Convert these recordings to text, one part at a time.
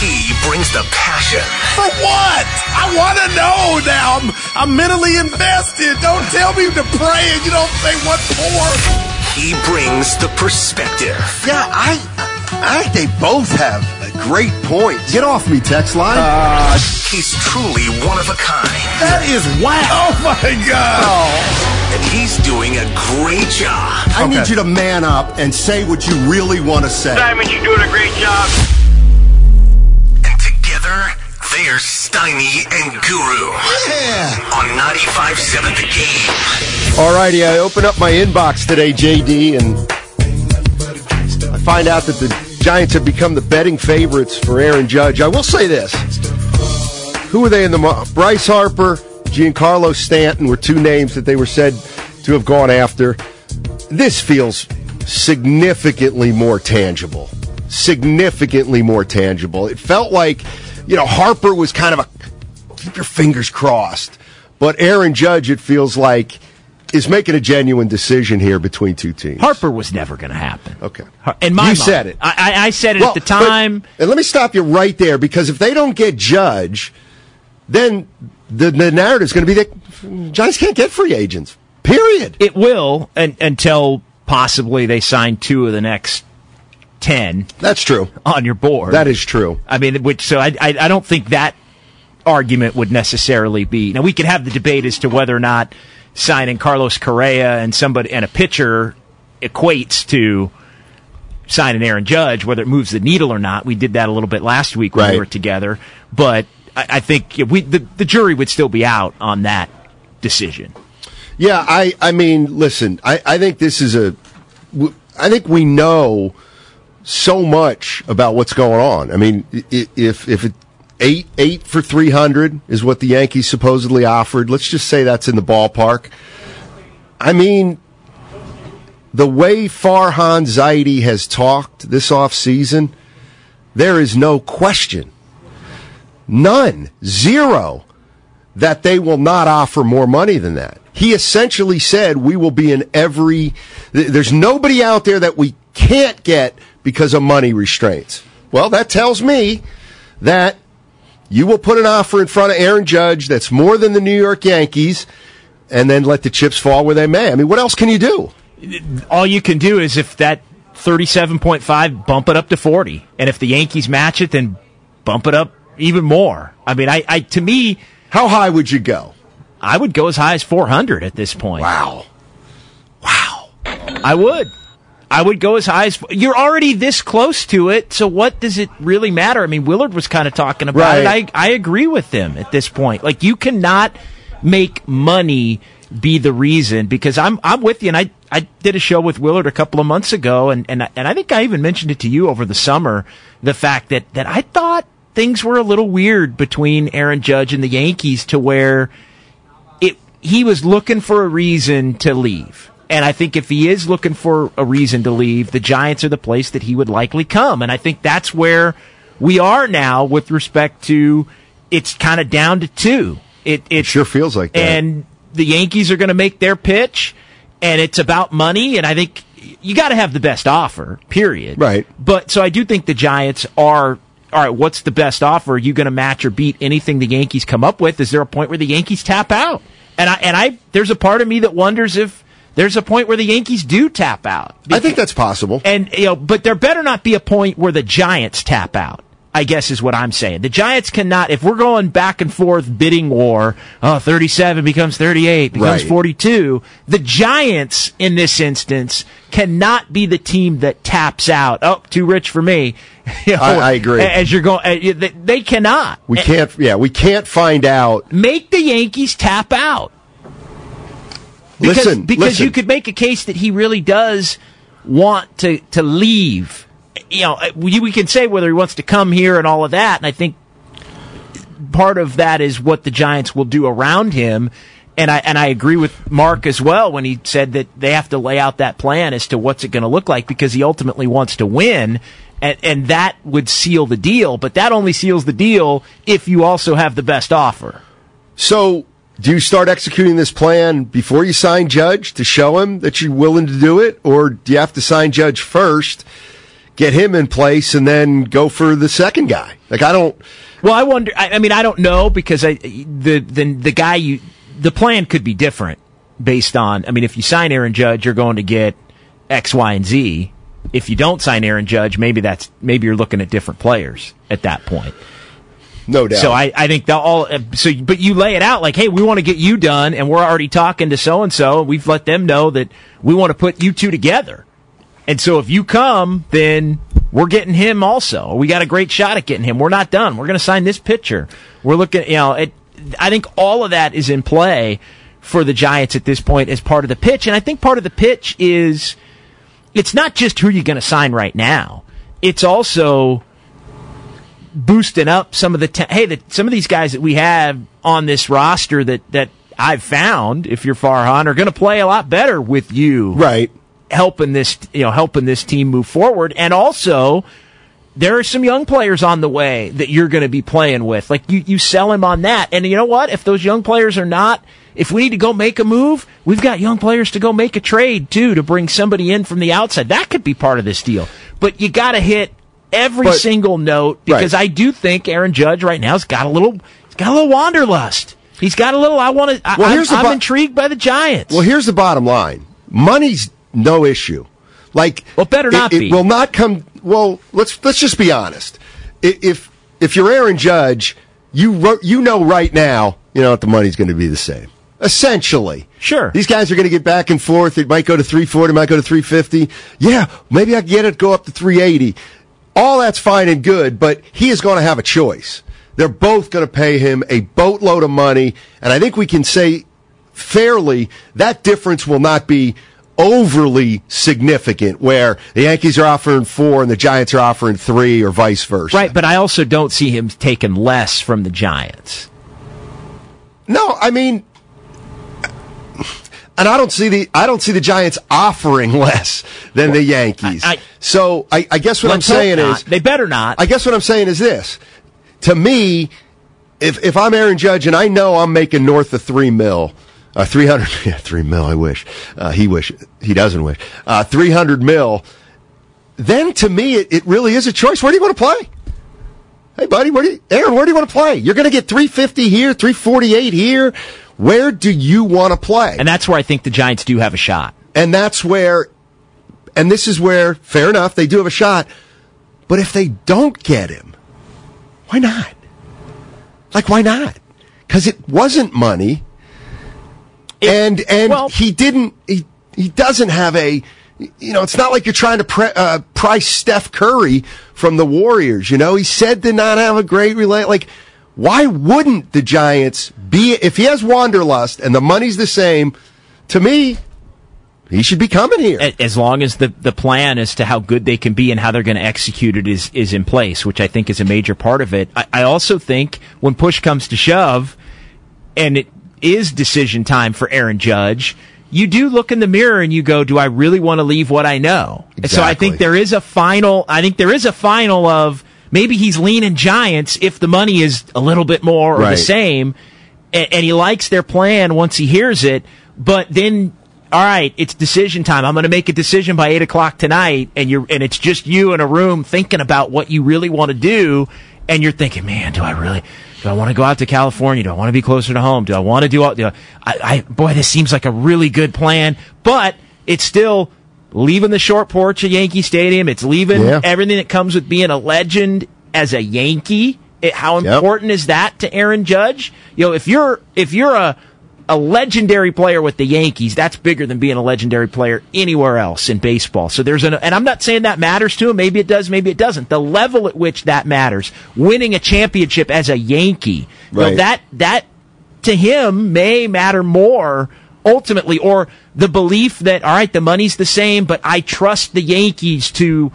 He brings the passion. For what? I want to know now. I'm, I'm mentally invested. Don't tell me to pray and you don't say what for. He brings the perspective. Yeah, I, I think they both have great points. Get off me, text line. Uh, he's truly one of a kind. That is wow. Oh my God. And he's doing a great job. I okay. need you to man up and say what you really want to say. Simon, you're doing a great job. Together, they're Steiny and Guru. Yeah. On 95.7 The Game. All righty, I open up my inbox today, JD, and I find out that the Giants have become the betting favorites for Aaron Judge. I will say this. Who are they in the Bryce Harper, Giancarlo Stanton were two names that they were said to have gone after. This feels significantly more tangible. Significantly more tangible. It felt like, you know, Harper was kind of a keep your fingers crossed. But Aaron Judge, it feels like is making a genuine decision here between two teams. Harper was never going to happen. Okay. In my you mind, said it. I, I said it well, at the time. But, and let me stop you right there because if they don't get Judge, then the, the narrative is going to be that Giants can't get free agents. Period. It will and, until possibly they sign two of the next ten. That's true on your board. That is true. I mean, which so I I, I don't think that argument would necessarily be. Now we could have the debate as to whether or not signing Carlos Correa and somebody and a pitcher equates to signing Aaron Judge, whether it moves the needle or not. We did that a little bit last week when right. we were together, but I, I think we the, the jury would still be out on that decision. Yeah, I I mean, listen, I, I think this is a, I think we know so much about what's going on. I mean, if if it, eight eight for three hundred is what the Yankees supposedly offered. Let's just say that's in the ballpark. I mean, the way Farhan Zaidi has talked this offseason, there is no question, none, zero, that they will not offer more money than that. He essentially said we will be in every. There's nobody out there that we can't get because of money restraints. Well, that tells me that you will put an offer in front of Aaron Judge that's more than the New York Yankees, and then let the chips fall where they may. I mean, what else can you do? All you can do is if that 37.5, bump it up to 40. And if the Yankees match it, then bump it up even more. I mean, I, I to me. How high would you go? I would go as high as 400 at this point. Wow. Wow. I would. I would go as high as you're already this close to it. So what does it really matter? I mean, Willard was kind of talking about right. it. I I agree with him at this point. Like you cannot make money be the reason because I'm I'm with you and I I did a show with Willard a couple of months ago and and and I think I even mentioned it to you over the summer the fact that that I thought things were a little weird between Aaron Judge and the Yankees to where it he was looking for a reason to leave and I think if he is looking for a reason to leave, the Giants are the place that he would likely come. And I think that's where we are now with respect to it's kind of down to two. It, it sure feels like that. And the Yankees are going to make their pitch, and it's about money. And I think you got to have the best offer, period. Right. But so I do think the Giants are. All right, what's the best offer? Are you going to match or beat anything the Yankees come up with? Is there a point where the Yankees tap out? And I and I there's a part of me that wonders if there's a point where the Yankees do tap out. Because, I think that's possible. And you know, but there better not be a point where the Giants tap out. I guess is what I'm saying. The Giants cannot, if we're going back and forth bidding war, oh, 37 becomes 38, becomes right. 42. The Giants, in this instance, cannot be the team that taps out. Oh, too rich for me. You know, I, I, agree. As you're going, they cannot. We can't, yeah, we can't find out. Make the Yankees tap out. Because, listen, because listen. you could make a case that he really does want to to leave you know, uh, we, we can say whether he wants to come here and all of that, and I think part of that is what the Giants will do around him. And I and I agree with Mark as well when he said that they have to lay out that plan as to what's it going to look like because he ultimately wants to win, and and that would seal the deal. But that only seals the deal if you also have the best offer. So, do you start executing this plan before you sign Judge to show him that you're willing to do it, or do you have to sign Judge first, get him in place, and then go for the second guy? Like I don't. Well, I wonder. I, I mean, I don't know because I the the the guy you the plan could be different based on. I mean, if you sign Aaron Judge, you're going to get X, Y, and Z. If you don't sign Aaron Judge, maybe that's maybe you're looking at different players at that point. No doubt. So I, I think they'll all uh, so but you lay it out like, hey, we want to get you done, and we're already talking to so and so. We've let them know that we want to put you two together. And so if you come, then we're getting him also. We got a great shot at getting him. We're not done. We're going to sign this pitcher. We're looking, you know, it, I think all of that is in play for the Giants at this point as part of the pitch. And I think part of the pitch is it's not just who you're going to sign right now. It's also boosting up some of the hey, the, some of these guys that we have on this roster that that I've found, if you're Farhan, are going to play a lot better with you, right? Helping this, you know, helping this team move forward, and also there are some young players on the way that you're going to be playing with. Like you, you sell him on that. And you know what? If those young players are not, if we need to go make a move, we've got young players to go make a trade too to bring somebody in from the outside. That could be part of this deal. But you got to hit every But- single note because Right. I do think Aaron Judge right now has got a little, he's got a little wanderlust. He's got a little. I want to. Well, I'm, here's the I'm intrigued by the Giants. Well, here's the bottom line: money's no issue. Like, Well, better not it, be. It will not come. Well, let's let's just be honest. If if you're Aaron Judge, you ro- you know right now, you know what the money's going to be the same. Essentially, Sure. These guys are going to get back and forth. It might go to 340, it might go to 350. Yeah, maybe I can get it go up to 380. All that's fine and good, but he is going to have a choice. They're both going to pay him a boatload of money, and I think we can say fairly that difference will not be overly significant where the Yankees are offering four and the Giants are offering three or vice versa. right, but I also don't see him taking less from the Giants. No, I mean, and I don't see the I don't see the Giants offering less than the Yankees. I- I- so I, I guess what I'm saying is they better not. I guess what I'm saying is this. To me, if if I'm Aaron Judge and I know I'm making north of three mil, uh, three hundred, yeah, three mil. I wish uh, he wish he doesn't wish uh, three hundred mil. Then to me, it, it really is a choice. Where do you want to play? Hey, buddy, where do you, Aaron? Where do you want to play? You're going to get three fifty here, three forty eight here. Where do you want to play? and that's where I think the Giants do have a shot. And that's where, and this is where, fair enough, they do have a shot. But if they don't get him, why not? Like, why not? Because it wasn't money, and and well- he didn't. He he doesn't have a. You know, it's not like you're trying to pre- uh, price Steph Curry from the Warriors. You know, he said to not have a great relate. Like, why wouldn't the Giants be if he has wanderlust and the money's the same? To me, he should be coming here. As long as the, the plan as to how good they can be and how they're going to execute it is, is in place, which I think is a major part of it. I, I also think when push comes to shove, and it is decision time for Aaron Judge, you do look in the mirror and you go, do I really want to leave what I know? And So I think there is a final, I think there is a final of maybe he's leaning Giants if the money is a little bit more or the same and, and he likes their plan once he hears it. But then, all right, it's decision time. I'm going to make a decision by eight o'clock tonight, and you're and it's just you in a room thinking about what you really want to do, and you're thinking, man, do I really? Do I want to go out to California? Do I want to be closer to home? Do I want to do all? Do I, I boy, this seems like a really good plan, but it's still leaving the short porch at Yankee Stadium. It's leaving Yeah. everything that comes with being a legend as a Yankee. It, how Yep. important is that to Aaron Judge? You know, if you're if you're a a legendary player with the Yankees, that's bigger than being a legendary player anywhere else in baseball. So there's an, and I'm not saying that matters to him. Maybe it does, maybe it doesn't. The level at which that matters, winning a championship as a Yankee, you know, that that to him may matter more ultimately, or the belief that all right, the money's the same, but I trust the Yankees to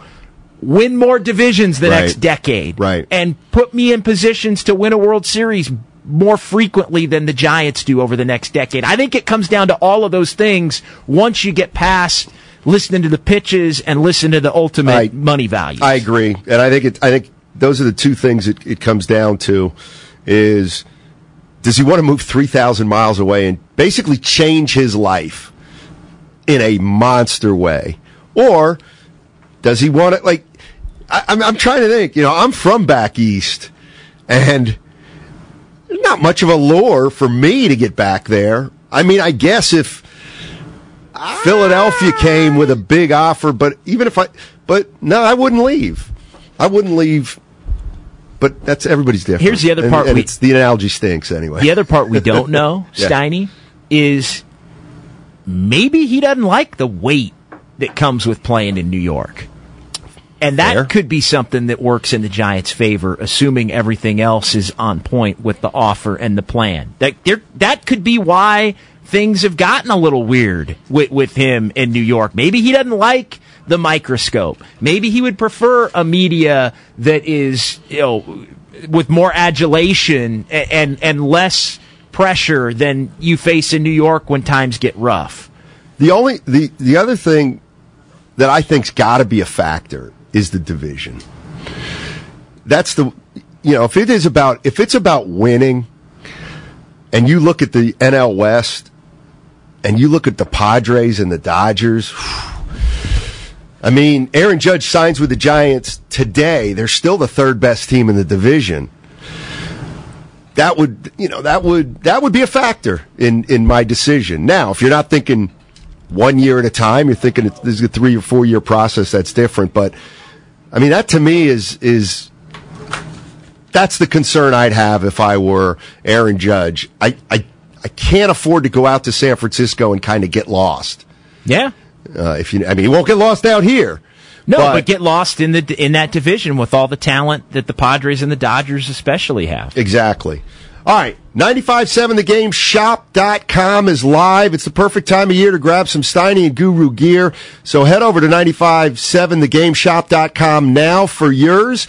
win more divisions the Right. next decade. Right. And put me in positions to win a World Series more frequently than the Giants do over the next decade. I think it comes down to all of those things once you get past listening to the pitches and listen to the ultimate I- money value. I agree, and I think it, I think those are the two things it, it comes down to: is does he want to move three thousand miles away and basically change his life in a monster way, or does he want to like? I, I'm, I'm trying to think. You know, I'm from back east, and not much of a lure for me to get back there. I mean, I guess if Philadelphia came with a big offer, but even if I, but no, I wouldn't leave. I wouldn't leave. But that's everybody's different. Here's the other And- part and we- it's the analogy stinks anyway. The other part we don't know, Yeah. Steiny, is maybe he doesn't like the weight that comes with playing in New York. And that Fair. could be something that works in the Giants' favor, assuming everything else is on point with the offer and the plan. That there, that could be why things have gotten a little weird with, with him in New York. Maybe he doesn't like the microscope. Maybe he would prefer a media that is, you know, with more adulation and, and, and less pressure than you face in New York when times get rough. The only the the other thing that I think's got to be a factor is the division. That's the you know if it is about if it's about winning, and you look at the NL West, and you look at the Padres and the Dodgers. I mean, Aaron Judge signs with the Giants today. They're still the third best team in the division. That would, you know, that would that would be a factor in in my decision. Now, if you're not thinking one year at a time, you're thinking it's, this is a three or four year process. That's different. But I mean, that to me is is that's the concern I'd have if I were Aaron Judge. I I, I can't afford to go out to San Francisco and kind of get lost. Yeah. Uh, if you, I mean, he won't get lost out here. No, but, get lost in the in that division with all the talent that the Padres and the Dodgers especially have. Exactly. All right. 95.7 The Game Shop.com is live. It's the perfect time of year to grab some Steiny and Guru gear. So head over to 95.7 The Game Shop.com now for yours.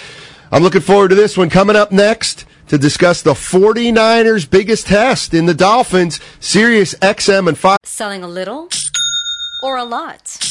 I'm looking forward to this one coming up next to discuss the 49ers biggest test in the Dolphins, Sirius XM and 5. Selling a little or a lot?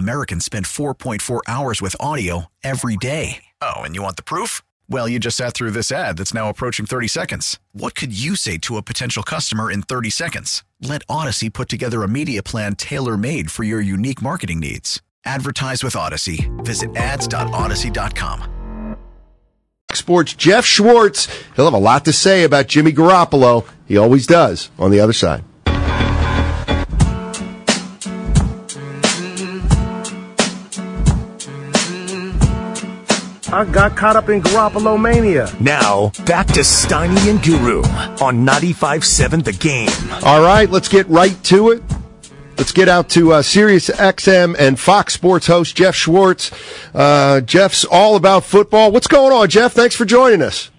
Americans spend 4.4 hours with audio every day. Oh, and you want the proof? Well, you just sat through this ad that's now approaching 30 seconds. What could you say to a potential customer in 30 seconds? Let Odyssey put together a media plan tailor made for your unique marketing needs. Advertise with Odyssey. Visit ads.odyssey.com. Sports Jeff Schwartz. He'll have a lot to say about Jimmy Garoppolo. He always does on the other side. I got caught up in Garoppolo mania. Now, back to Steiny and Guru on 95.7 The Game. All right, let's get right to it. Let's get out to uh, Sirius XM and Fox Sports host Jeff Schwartz. Uh, Jeff's all about football. What's going on, Jeff? Thanks for joining us.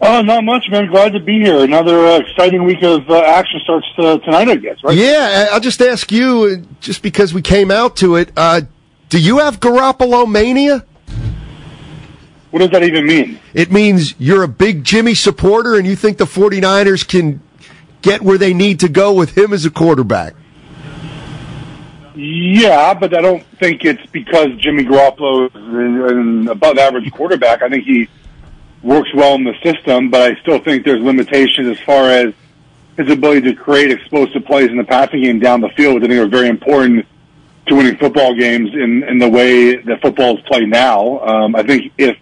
Oh, not much, man. Glad to be here. Another uh, exciting week of uh, action starts uh, tonight, I guess, right? Yeah, I'll just ask you, uh, just because we came out to it, uh, do you have Garoppolo mania? What does that even mean? It means you're a big Jimmy supporter and you think the 49ers can get where they need to go with him as a quarterback. Yeah, but I don't think it's because Jimmy Garoppolo is an above average quarterback. I think he works well in the system, but I still think there's limitations as far as his ability to create explosive plays in the passing game down the field, which I think are very important to winning football games in, in the way that football is played now. Um, I think if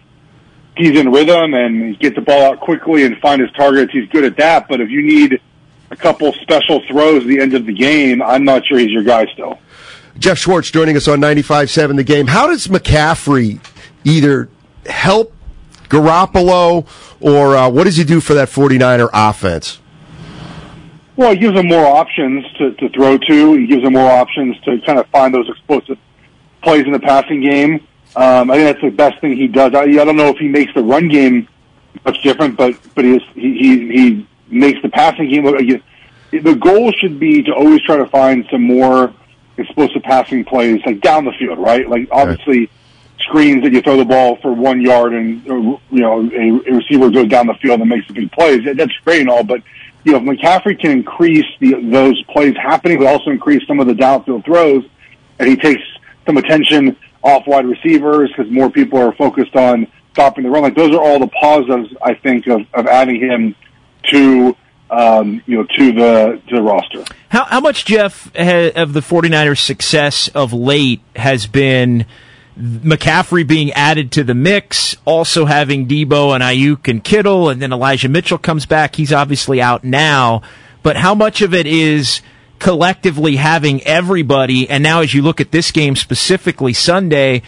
he's in rhythm and he gets the ball out quickly and find his targets, he's good at that. But if you need a couple special throws at the end of the game, I'm not sure he's your guy still. Jeff Schwartz joining us on 95.7 The Game. How does McCaffrey either help Garoppolo or uh, what does he do for that 49er offense? Well, he gives them more options to, to throw to. He gives them more options to kind of find those explosive plays in the passing game. Um, I think that's the best thing he does. I, I don't know if he makes the run game much different, but but he is, he, he he makes the passing game. The goal should be to always try to find some more explosive passing plays, like down the field, right? Like obviously right. screens that you throw the ball for one yard and you know a, a receiver goes down the field and makes the big plays. That's great and all, but you know if McCaffrey can increase the, those plays happening, but also increase some of the downfield throws, and he takes some attention off wide receivers because more people are focused on stopping the run. Like those are all the positives I think of, of adding him to um, you know to the to the roster. How how much Jeff of the 49ers success of late has been McCaffrey being added to the mix, also having Debo and Aiyuk and Kittle, and then Elijah Mitchell comes back. He's obviously out now, but how much of it is collectively having everybody. And now, as you look at this game specifically Sunday,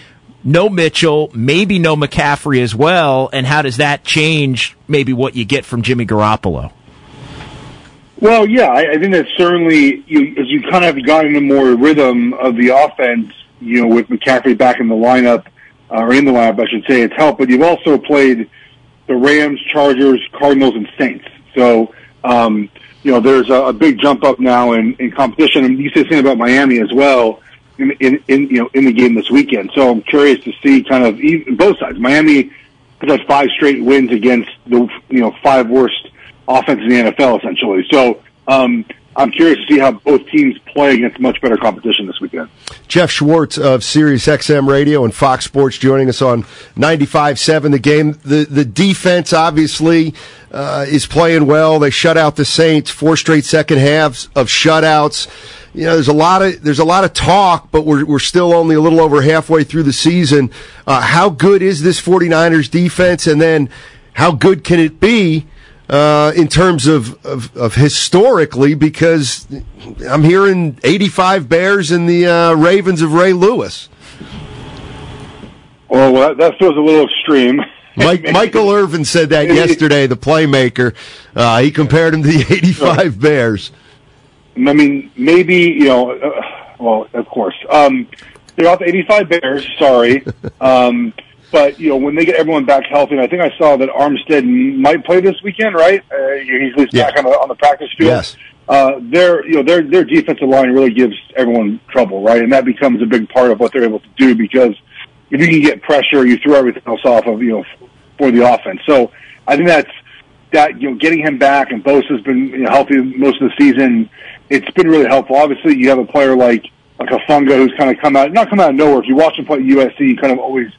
no Mitchell, maybe no McCaffrey as well. And how does that change maybe what you get from Jimmy Garoppolo? Well, yeah, I, I think that certainly you, as you kind of gotten a more rhythm of the offense, you know, with McCaffrey back in the lineup, uh, or in the lineup, I should say, it's helped. But you've also played the Rams, Chargers, Cardinals, and Saints. So, um, you know, there's a, a big jump up now in, in competition. And you said something about Miami as well in, in, in, you know, in the game this weekend. So I'm curious to see kind of even, both sides. Miami has had five straight wins against the, you know, five worst offenses in the NFL essentially. So, um, I'm curious to see how both teams play against much better competition this weekend. Jeff Schwartz of Sirius XM Radio and Fox Sports joining us on 95.7 The game, the the defense obviously uh, is playing well. They shut out the Saints four straight second halves of shutouts. You know, there's a lot of there's a lot of talk, but we're we're still only a little over halfway through the season. Uh, how good is this 49ers defense, and then how good can it be? Uh, in terms of, of, of, historically, because I'm hearing 85 Bears and the uh, Ravens of Ray Lewis. Well, that feels a little extreme. Mike, Michael Irvin said that yesterday, the playmaker. Uh, he compared him to the 85 Bears. I mean, maybe, you know, uh, well, of course. Um, they're off the 85 Bears, sorry. Um, but, you know, when they get everyone back healthy, and I think I saw that Armstead might play this weekend, right? Uh, he's at least yeah. back on the, on the practice field. Yes. Uh, their, you know, their, their defensive line really gives everyone trouble, right? And that becomes a big part of what they're able to do because – if you can get pressure, you throw everything else off of you know for the offense. So I think that's that you know getting him back and Bosa's been you know, healthy most of the season. It's been really helpful. Obviously, you have a player like like Hufanga who's kind of come out not come out of nowhere. If you watch him play at USC, you kind of always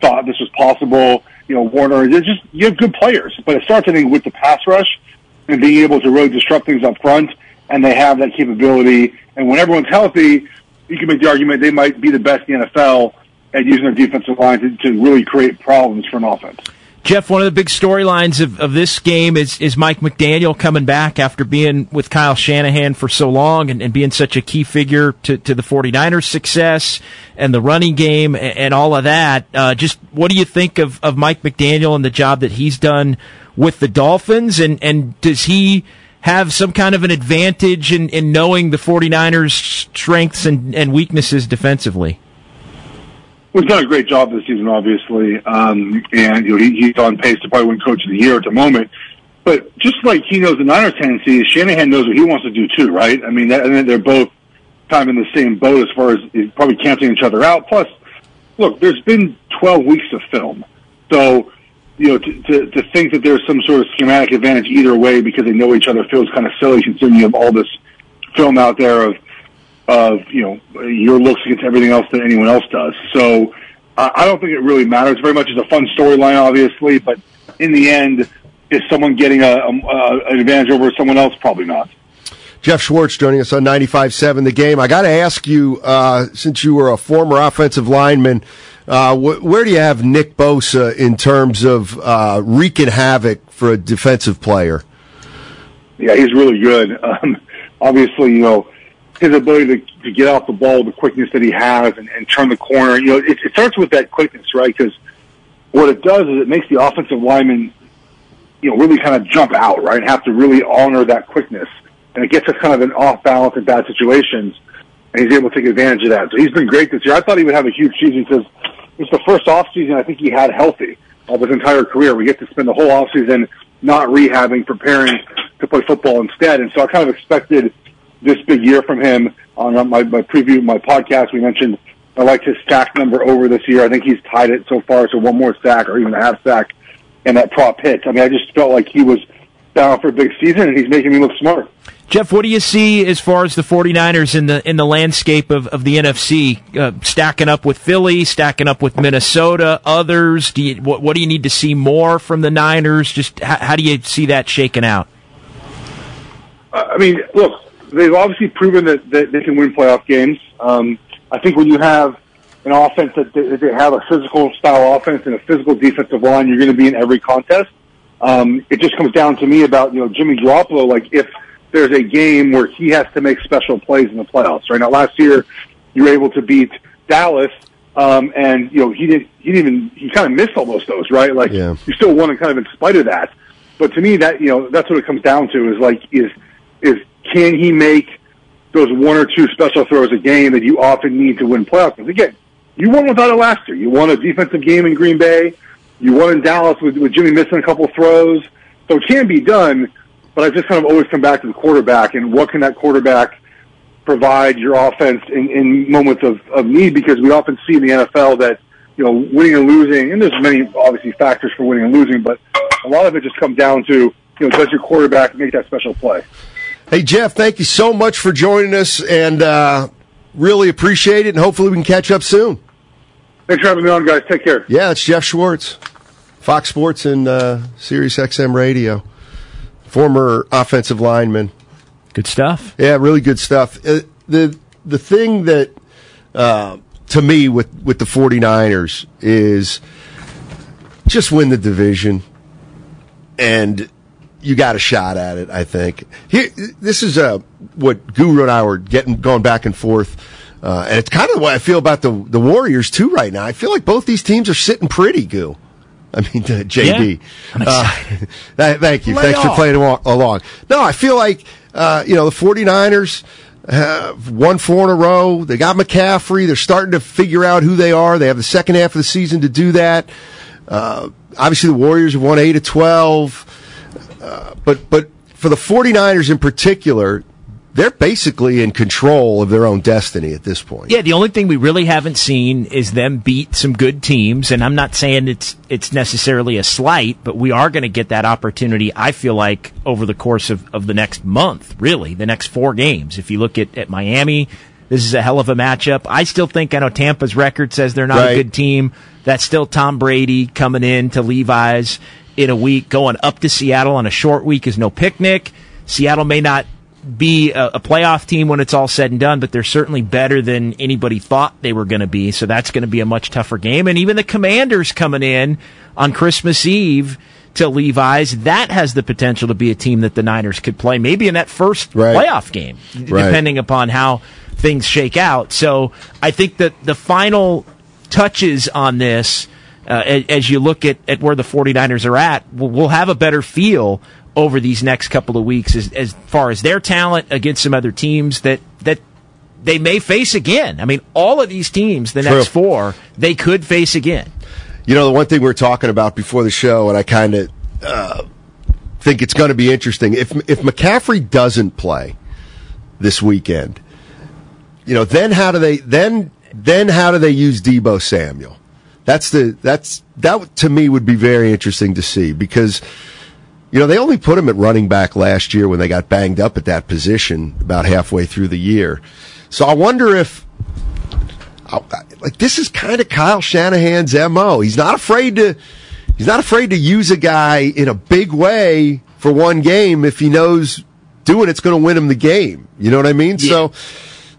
thought this was possible. You know, Warner. It's just you have good players, but it starts I think with the pass rush and being able to really disrupt things up front. And they have that capability. And when everyone's healthy, you can make the argument they might be the best in the NFL and using their defensive line to, to really create problems for an offense. Jeff, one of the big storylines of, of this game is, is Mike McDaniel coming back after being with Kyle Shanahan for so long and, and being such a key figure to, to the 49ers' success and the running game and, and all of that. Uh, just what do you think of, of Mike McDaniel and the job that he's done with the Dolphins? And, and does he have some kind of an advantage in, in knowing the 49ers' strengths and, and weaknesses defensively? He's done a great job this season, obviously, um, and you know he, he's on pace to probably win Coach of the Year at the moment. But just like he knows the Niners' tendencies, Shanahan knows what he wants to do too, right? I mean, that, and they're both kind of in the same boat as far as probably canceling each other out. Plus, look, there's been 12 weeks of film, so you know to, to, to think that there's some sort of schematic advantage either way because they know each other feels kind of silly considering you have all this film out there of of you know your looks against everything else that anyone else does. So uh, I don't think it really matters very much. It's a fun storyline, obviously, but in the end, is someone getting a, a, an advantage over someone else? Probably not. Jeff Schwartz joining us on 95.7 The Game. I got to ask you, uh, since you were a former offensive lineman, uh, wh- where do you have Nick Bosa in terms of uh, wreaking havoc for a defensive player? Yeah, he's really good. Um, obviously, you know, his ability to, to get off the ball, the quickness that he has, and, and turn the corner. You know, it, it starts with that quickness, right? Because what it does is it makes the offensive lineman, you know, really kind of jump out, right? Have to really honor that quickness, and it gets us kind of an off balance in bad situations, and he's able to take advantage of that. So he's been great this year. I thought he would have a huge season because it's the first off season I think he had healthy of his entire career. We get to spend the whole off season not rehabbing, preparing to play football instead, and so I kind of expected this big year from him. On my, my preview, my podcast, we mentioned I liked his sack number over this year. I think he's tied it so far so one more sack or even a half sack and that prop hit. I mean, I just felt like he was down for a big season and he's making me look smart. Jeff, what do you see as far as the 49ers in the in the landscape of, of the NFC uh, stacking up with Philly, stacking up with Minnesota, others? Do you, what, what do you need to see more from the Niners? Just how, how do you see that shaking out? I mean, look, they've obviously proven that, that they can win playoff games. Um, I think when you have an offense that they, that they have a physical style offense and a physical defensive line, you're going to be in every contest. Um, it just comes down to me about you know Jimmy Garoppolo. Like if there's a game where he has to make special plays in the playoffs. Right now, last year you were able to beat Dallas, um, and you know he didn't. He didn't even. He kind of missed almost those. Right, like Yeah. you still won, kind of in spite of that. But to me, that you know that's what it comes down to is like is is can he make those one or two special throws a game that you often need to win playoff games? Again, you won without it last year. You won a defensive game in Green Bay. You won in Dallas with, with Jimmy missing a couple throws. So it can be done, but I just kind of always come back to the quarterback and what can that quarterback provide your offense in, in moments of, of need because we often see in the NFL that, you know, winning and losing, and there's many obviously factors for winning and losing, but a lot of it just comes down to, you know, does your quarterback make that special play? Hey, Jeff, thank you so much for joining us and uh, really appreciate it. And hopefully we can catch up soon. Thanks for having me on, guys. Take care. Yeah, it's Jeff Schwartz, Fox Sports and uh, Sirius XM Radio, former offensive lineman. Good stuff. Yeah, really good stuff. Uh, the the thing that uh, to me with with the 49ers is just win the division and you got a shot at it, I think. Here this is uh, what Guru and I were getting going back and forth. Uh, and it's kind of the way I feel about the the Warriors too right now. I feel like both these teams are sitting pretty, Goo. I mean, uh, JB. Yeah, Uh, th- thank you. Lay Thanks for playing along. No, I feel like, uh, you know, the 49ers have won four in a row. They got McCaffrey. They're starting to figure out who they are. They have the second half of the season to do that. Uh, obviously, the Warriors have won 8 of 12. Uh, but, but for the 49ers in particular, they're basically in control of their own destiny at this point. Yeah, the only thing we really haven't seen is them beat some good teams, and I'm not saying it's it's necessarily a slight, but we are going to get that opportunity. I feel like over the course of, of the next month, really, the next four games. If you look at, at Miami, this is a hell of a matchup. I still think I know Tampa's record says they're not Right. a good team. That's still Tom Brady coming in to Levi's in a week, going up to Seattle on a short week is no picnic. Seattle may not be a, a playoff team when it's all said and done, but they're certainly better than anybody thought they were going to be. So that's going to be a much tougher game. And even the Commanders coming in on Christmas Eve to Levi's, that has the potential to be a team that the Niners could play maybe in that first Right. playoff game, Right. depending upon how things shake out. So I think that the final touches on this, uh, as you look at, at where the 49ers are at, we'll, have a better feel over these next couple of weeks as, as far as their talent against some other teams that that they may face again. I mean, all of these teams, the True. next four, they could face again. You know, the one thing we are talking about before the show, and I kind of uh, think it's going to be interesting. If if McCaffrey doesn't play this weekend, you know, then how do they then then how do they use Debo Samuel? That's the that's that to me would be very interesting to see because you know they only put him at running back last year when they got banged up at that position about halfway through the year. So I wonder if like this is kind of Kyle Shanahan's mo. He's not afraid to he's not afraid to use a guy in a big way for one game if he knows doing it's going to win him the game. You know what I mean? So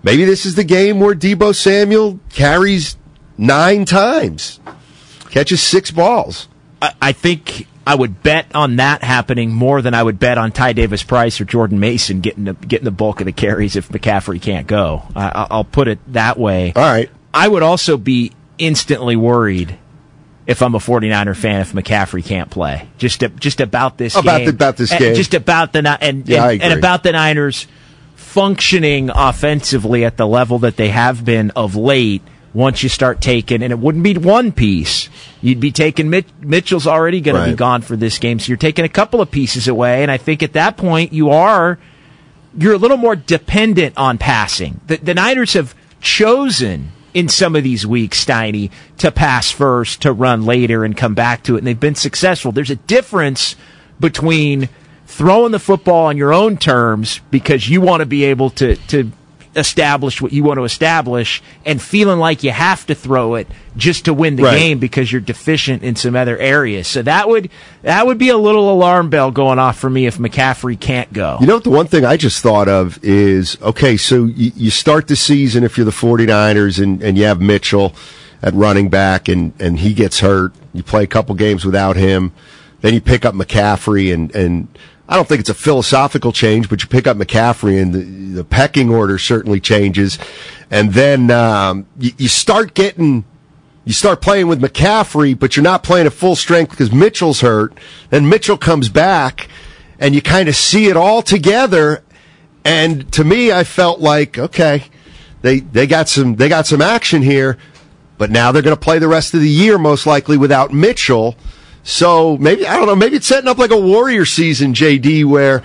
maybe this is the game where Debo Samuel carries nine times, catches six balls. I, I think I would bet on that happening more than I would bet on Ty Davis Price or Jordan Mason getting the, getting the bulk of the carries if McCaffrey can't go. I, I'll put it that way. All right. I would also be instantly worried if I'm a 49er fan if McCaffrey can't play. Just just about this About game. the- about this And game. Just about the and Yeah, and, and about the Niners functioning offensively at the level that they have been of late. Once you start taking, and it wouldn't be one piece, you'd be taking Mitch, Mitchell's already going to be gone for this game, so you're taking a couple of pieces away. And I think at that point you are you're a little more dependent on passing. The, the Niners have chosen in some of these weeks, Steiny, to pass first, to run later, and come back to it, and they've been successful. There's a difference between throwing the football on your own terms because you want to be able to to establish what you want to establish and feeling like you have to throw it just to win the Right. game because you're deficient in some other areas. So that would that would be a little alarm bell going off for me if McCaffrey can't go. You know? The one thing I just thought of is okay, so you, you start the season if you're the 49ers and, and you have Mitchell at running back and, and he gets hurt. You play a couple games without him. Then you pick up McCaffrey and, and I don't think it's a philosophical change, but you pick up McCaffrey and the, the pecking order certainly changes. And then um, you, you start getting you start playing with McCaffrey, but you're not playing at full strength because Mitchell's hurt. Then Mitchell comes back, and you kind of see it all together. And to me, I felt like okay, they they got some they got some action here, but now they're going to play the rest of the year most likely without Mitchell. So maybe I don't know. Maybe it's setting up like a Warrior season, JD, where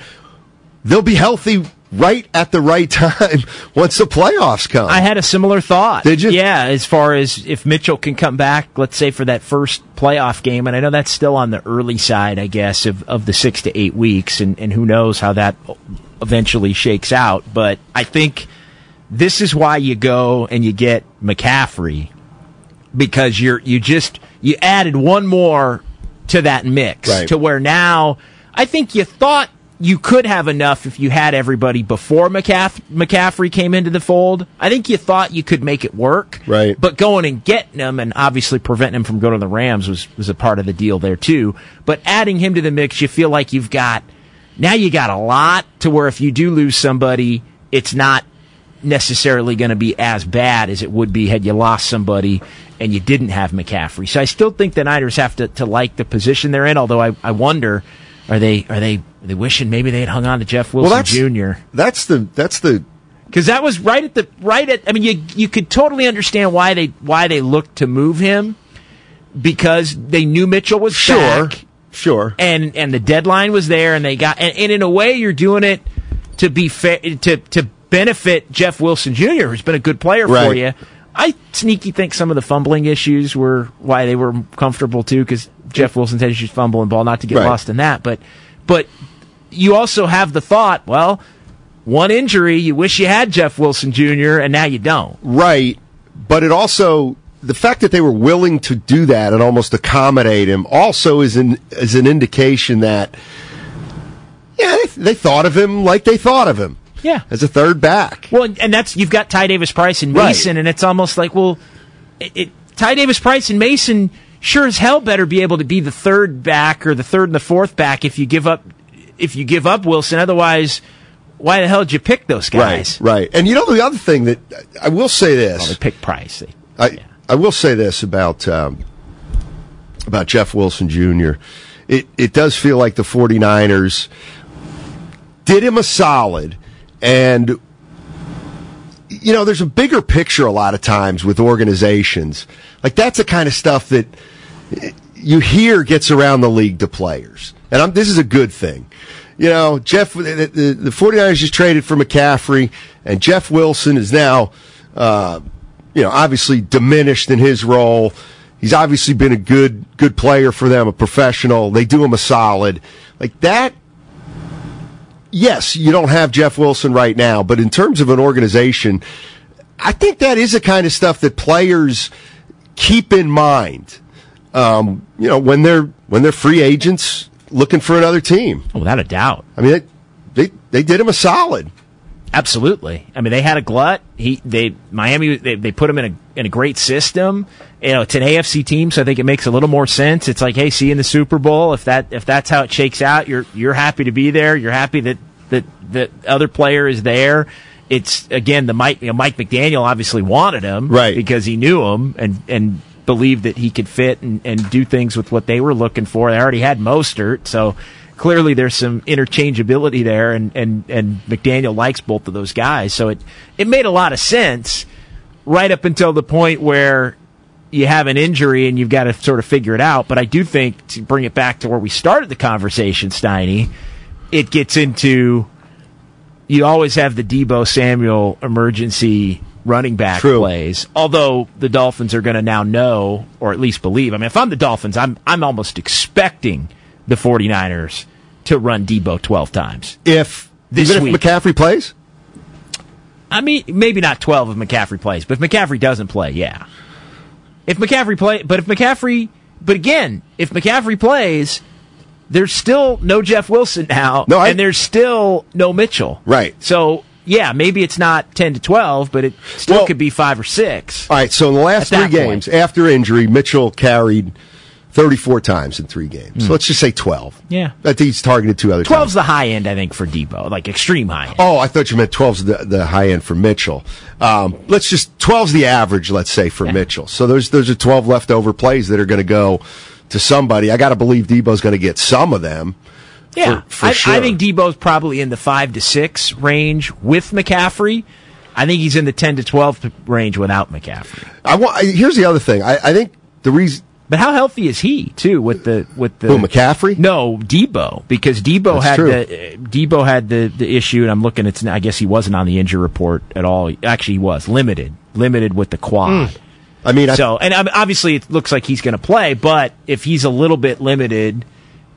they'll be healthy right at the right time once the playoffs come. I had a similar thought. Did you? Yeah, as far as if Mitchell can come back, let's say for that first playoff game, and I know that's still on the early side, I guess, of, of the six to eight weeks, and, and who knows how that eventually shakes out. But I think this is why you go and you get McCaffrey because you're you just you added one more to that mix Right. to where now I think you thought you could have enough if you had everybody before McCaff- McCaffrey came into the fold. I think you thought you could make it work. Right. But going and getting him and obviously preventing him from going to the Rams was, was a part of the deal there too. But adding him to the mix, you feel like you've got, now you got a lot to where if you do lose somebody, it's not necessarily going to be as bad as it would be had you lost somebody and you didn't have McCaffrey. So I still think the Niners have to, to like the position they're in, although I, I wonder, are they, are they, are they wishing maybe they had hung on to Jeff Wilson that's Jr.? That's the that's the because that was right at the right at. I mean, you you could totally understand why they why they looked to move him because they knew Mitchell was sure back, sure. and and the deadline was there, and they got and, and in a way you're doing it to be fair to to benefit Jeff Wilson Jr., who's been a good player for you. I sneaky think some of the fumbling issues were why they were comfortable too, because Jeff Wilson's had issues fumbling ball, not to get Right. lost in that, but but you also have the thought, well, one injury, you wish you had Jeff Wilson Jr., and now you don't. Right, but it also the fact that they were willing to do that and almost accommodate him also is an is an indication that yeah they, they thought of him like they thought of him Yeah. as a third back. Well, and that's you've got Ty Davis Price and Right. Mason, and it's almost like, well, it, it, Ty Davis Price and Mason sure as hell better be able to be the third back or the third and the fourth back if you give up if you give up Wilson. Otherwise, why the hell did you pick those guys? Right, right. And you know the other thing that I will say this. Well, they picked Price. They- I I will say this about um, about Jeff Wilson Jr. it, it does feel like the 49ers did him a solid. And, you know, there's a bigger picture a lot of times with organizations. Like, that's the kind of stuff that you hear gets around the league to players. And I'm, this is a good thing. You know, Jeff, the, the, the 49ers just traded for McCaffrey, and Jeff Wilson is now, uh, you know, obviously diminished in his role. He's obviously been a good, good player for them, a professional. They do him a solid. Like that, yes, you don't have Jeff Wilson right now, but in terms of an organization, I think that is the kind of stuff that players keep in mind. Um, you know, when they're when they're free agents looking for another team. Oh, without a doubt. I mean, they they, they did him a solid. Absolutely. I mean, they had a glut. He, they, Miami, they, they put him in a in a great system. You know, it's an AFC team, so I think it makes a little more sense. It's like, hey, see you in the Super Bowl. If that if that's how it shakes out, you're you're happy to be there. You're happy that that the other player is there. It's again the Mike you know, Mike McDaniel obviously wanted him right because he knew him and and believed that he could fit and, and do things with what they were looking for. They already had Mostert, so clearly there's some interchangeability there, and, and, and McDaniel likes both of those guys. So it, it made a lot of sense right up until the point where you have an injury and you've got to sort of figure it out. But I do think to bring it back to where we started the conversation, Steiny, it gets into you always have the Deebo Samuel emergency running back True. plays. Although the Dolphins are going to now know, or at least believe. I mean, if I'm the Dolphins, I'm I'm almost expecting the 49ers to run Deebo 12 times. If this even week. if McCaffrey plays, I mean, maybe not 12 if McCaffrey plays, but if McCaffrey doesn't play, yeah. If McCaffrey play, but if McCaffrey, but again, if McCaffrey plays, there's still no Jeff Wilson now, No, I- and there's still no Mitchell. Right. So, yeah, maybe it's not 10 to 12, but it still Well- could be 5 or 6. all right. So in the last three that point. games after injury, Mitchell carried 34 times in three games. So let's just say 12. Hmm. Yeah. I think he's targeted two other 12's times. the high end, I think, for Deebo, like extreme high end. Oh, I thought you meant 12's the, the high end for Mitchell. Um, let's just 12's the average, let's say, for Mitchell. So there's there's a 12 leftover plays that are going to go to somebody. I got to believe Deebo's going to get some of them. Yeah, for- for I, sure. I think Deebo's probably in the five to six range with McCaffrey. I think he's in the ten to twelve range without McCaffrey. I want. Here's the other thing. I, I think the reason. But how healthy is he too with the with the Who, McCaffrey? No, Deebo because Deebo That's had true. the Deebo had the the issue, and I'm looking. It's I guess he wasn't on the injury report at all. Actually, he was limited, limited with the quad. I mean, I, So, and obviously, it looks like he's going to play. But if he's a little bit limited,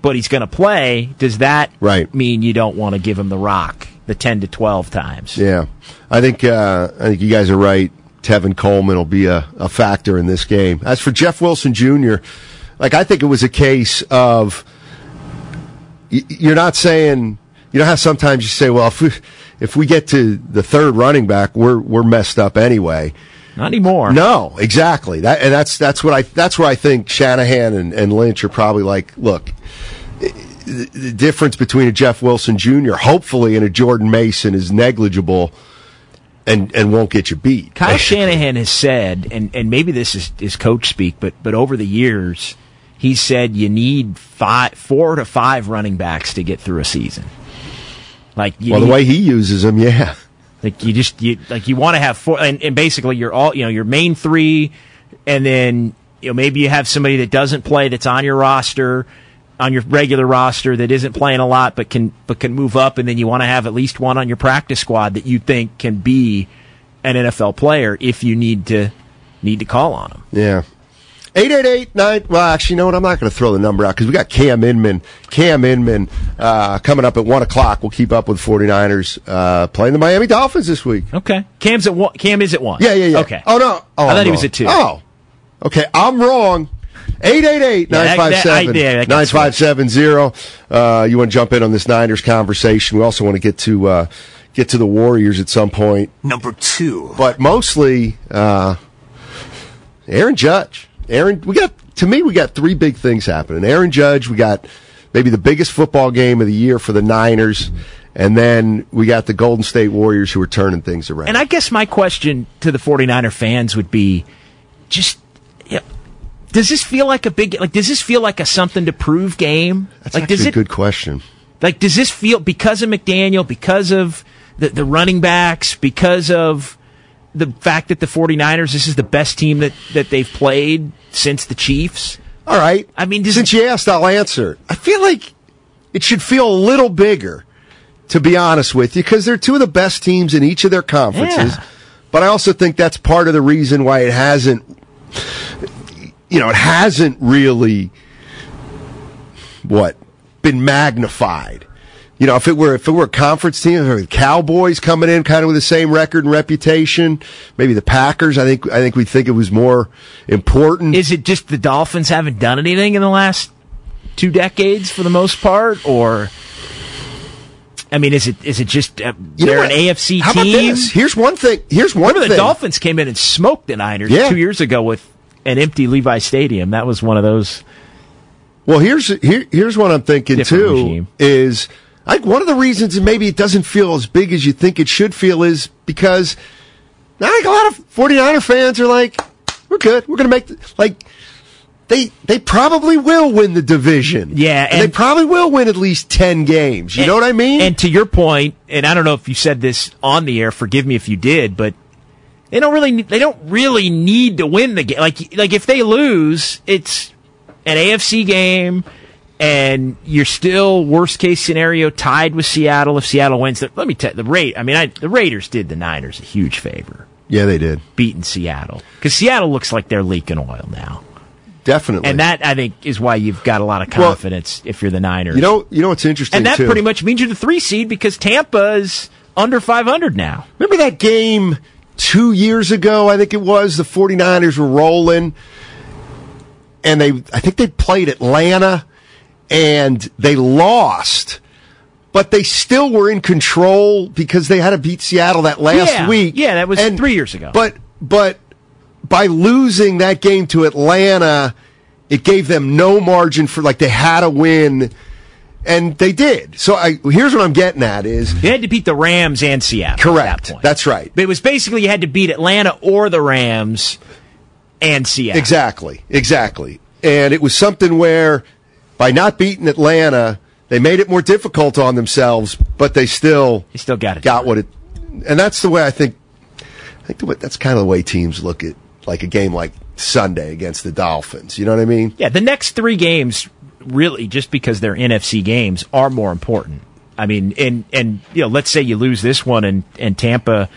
but he's going to play, does that Right. mean you don't want to give him the rock the ten to twelve times? Yeah, I think uh, I think you guys are right. Tevin Coleman will be a, a factor in this game. As for Jeff Wilson Jr., like I think it was a case of you're not saying you know how sometimes you say, well, if we, if we get to the third running back, we're we're messed up anyway. Not anymore. No, exactly. That and that's that's what I that's where I think Shanahan and, and Lynch are probably like, look, the, the difference between a Jeff Wilson Jr. hopefully and a Jordan Mason is negligible, and and won't get you beat. Kyle Shanahan has said, and, and maybe this is, is coach speak, but but over the years, he said you need five, four to five running backs to get through a season. Like you Well, the way he uses them, yeah. Like you just you like you want to have four, and, and basically you're all you know your main three, and then you know maybe you have somebody that doesn't play that's on your roster, on your regular roster that isn't playing a lot but can but can move up, and then you want to have at least one on your practice squad that you think can be an NFL player if you need to need to call on them. Yeah. 888 Well, actually, you know what? I'm not going to throw the number out because we got Cam Inman. Cam Inman uh, coming up at 1 o'clock. We'll keep up with 49ers uh, playing the Miami Dolphins this week. Okay, Cam's at one. Cam is at one. Yeah, yeah, yeah. Okay. Oh, no. Oh, I thought he was at two. Oh. Okay. I'm wrong. 888 Yeah, that- that- I- 957 yeah, that got 9570. Uh, You want to jump in on this Niners conversation? We also want to get to uh, get to the Warriors at some point. Number two. but mostly uh, Aaron Judge. Aaron, we got to me, we got three big things happening. Aaron Judge, we got maybe the biggest football game of the year for the Niners, and then we got the Golden State Warriors who are turning things around. And I guess my question to the 49er fans would be just, yeah, does this feel like a big like? Does this feel like a something to prove game? That's like, actually does a it good question. like? Does this feel because of McDaniel, because of the the running backs, because of the fact that the 49ers, this is the best team that that they've played since the Chiefs? All right. I mean, since it- you asked, I'll answer. I feel like it should feel a little bigger, to be honest with you, because they're two of the best teams in each of their conferences. Yeah. But I also think that's part of the reason why it hasn't, you know, it hasn't really, what, been magnified. You know, if it were if it were a conference team, if it were the Cowboys coming in kind of with the same record and reputation, maybe the Packers, I think I think we think it was more important. Is it just the Dolphins haven't done anything in the last two decades for the most part, or? I mean, is it is it just uh, You they're an? AFC How about team? this? Here's one thing. Here's one Remember thing. the Dolphins came in and smoked the Niners Yeah. two years ago with an empty Levi Stadium. That was one of those. Well, here's here, here's what I'm thinking too regime. is think one of the reasons maybe it doesn't feel as big as you think it should feel is because I think a lot of 49er fans are like, we're good. We're going to make the, like they they probably will win the division. Yeah, and, they probably will win at least 10 games. You know what I mean? And to your point, and I don't know if you said this on the air. Forgive me if you did, but they don't really they don't really need to win the game. Like like if they lose, it's an AFC game. And you're still worst case scenario tied with Seattle if Seattle wins. Let me tell the rate. I mean, I, the Raiders did the Niners a huge favor yeah, they did. beating Seattle because Seattle looks like they're leaking oil now. Definitely. And that I think is why you've got a lot of Well, confidence if you're the Niners. you know, you know what's interesting and that too? pretty much means you're the three seed because Tampa is under 500 now. Remember that game two years ago? I think it was. The 49ers were rolling. And they, I think they played Atlanta and they lost. But they still were in control because they had to beat Seattle that last Yeah. week. Yeah, that was three years ago. But, but by losing that game to Atlanta, it gave them no margin for, like, they had to win. And they did. So I, here's what I'm getting at is, You had to beat the Rams and Seattle. At Correct. that. That's right. But it was basically you had to beat Atlanta or the Rams and Seattle. Exactly, exactly. And it was something where by not beating Atlanta, they made it more difficult on themselves, but they still You still got it. got what it. And that's the way I think. I think the way, that's kind of the way teams look at like a game like Sunday against the Dolphins. You know what I mean? Yeah, the next three games, really, just because they're NFC games, are more important. I mean, and and you know, let's say you lose this one and and Tampa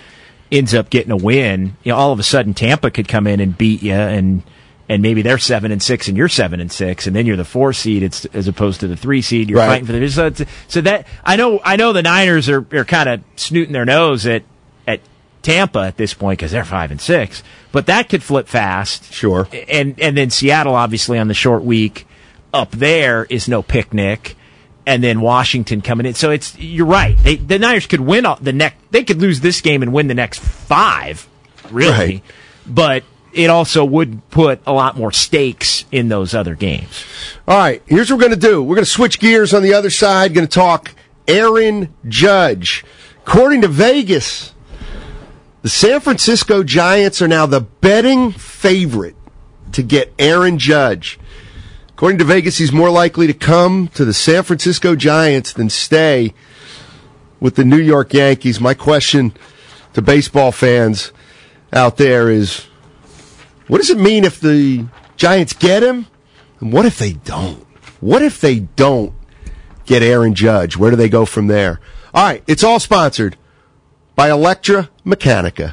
ends up getting a win. You know, all of a sudden Tampa could come in and beat you, and and maybe they're seven and six and you're seven and six, and then you're the four seed it's, as opposed to the three seed. You're Right. fighting for the so, so that I know I know the Niners are are kind of snooting their nose at at Tampa at this point because they're five and six, but that could flip fast Sure. and and then Seattle obviously on the short week up there is no picnic and then Washington coming in so it's you're right they, the Niners could win all, the next they could lose this game and win the next 5 really Right. but it also would put a lot more stakes in those other games All right, here's what we're going to do. We're going to switch gears on the other side. Going to talk Aaron Judge. According to Vegas, the San Francisco Giants are now the betting favorite to get Aaron Judge. According to Vegas, he's more likely to come to the San Francisco Giants than stay with the New York Yankees. My question to baseball fans out there is what does it mean if the Giants get him? And what if they don't? What if they don't get Aaron Judge? Where do they go from there? All right, it's all sponsored by Electra Mechanica.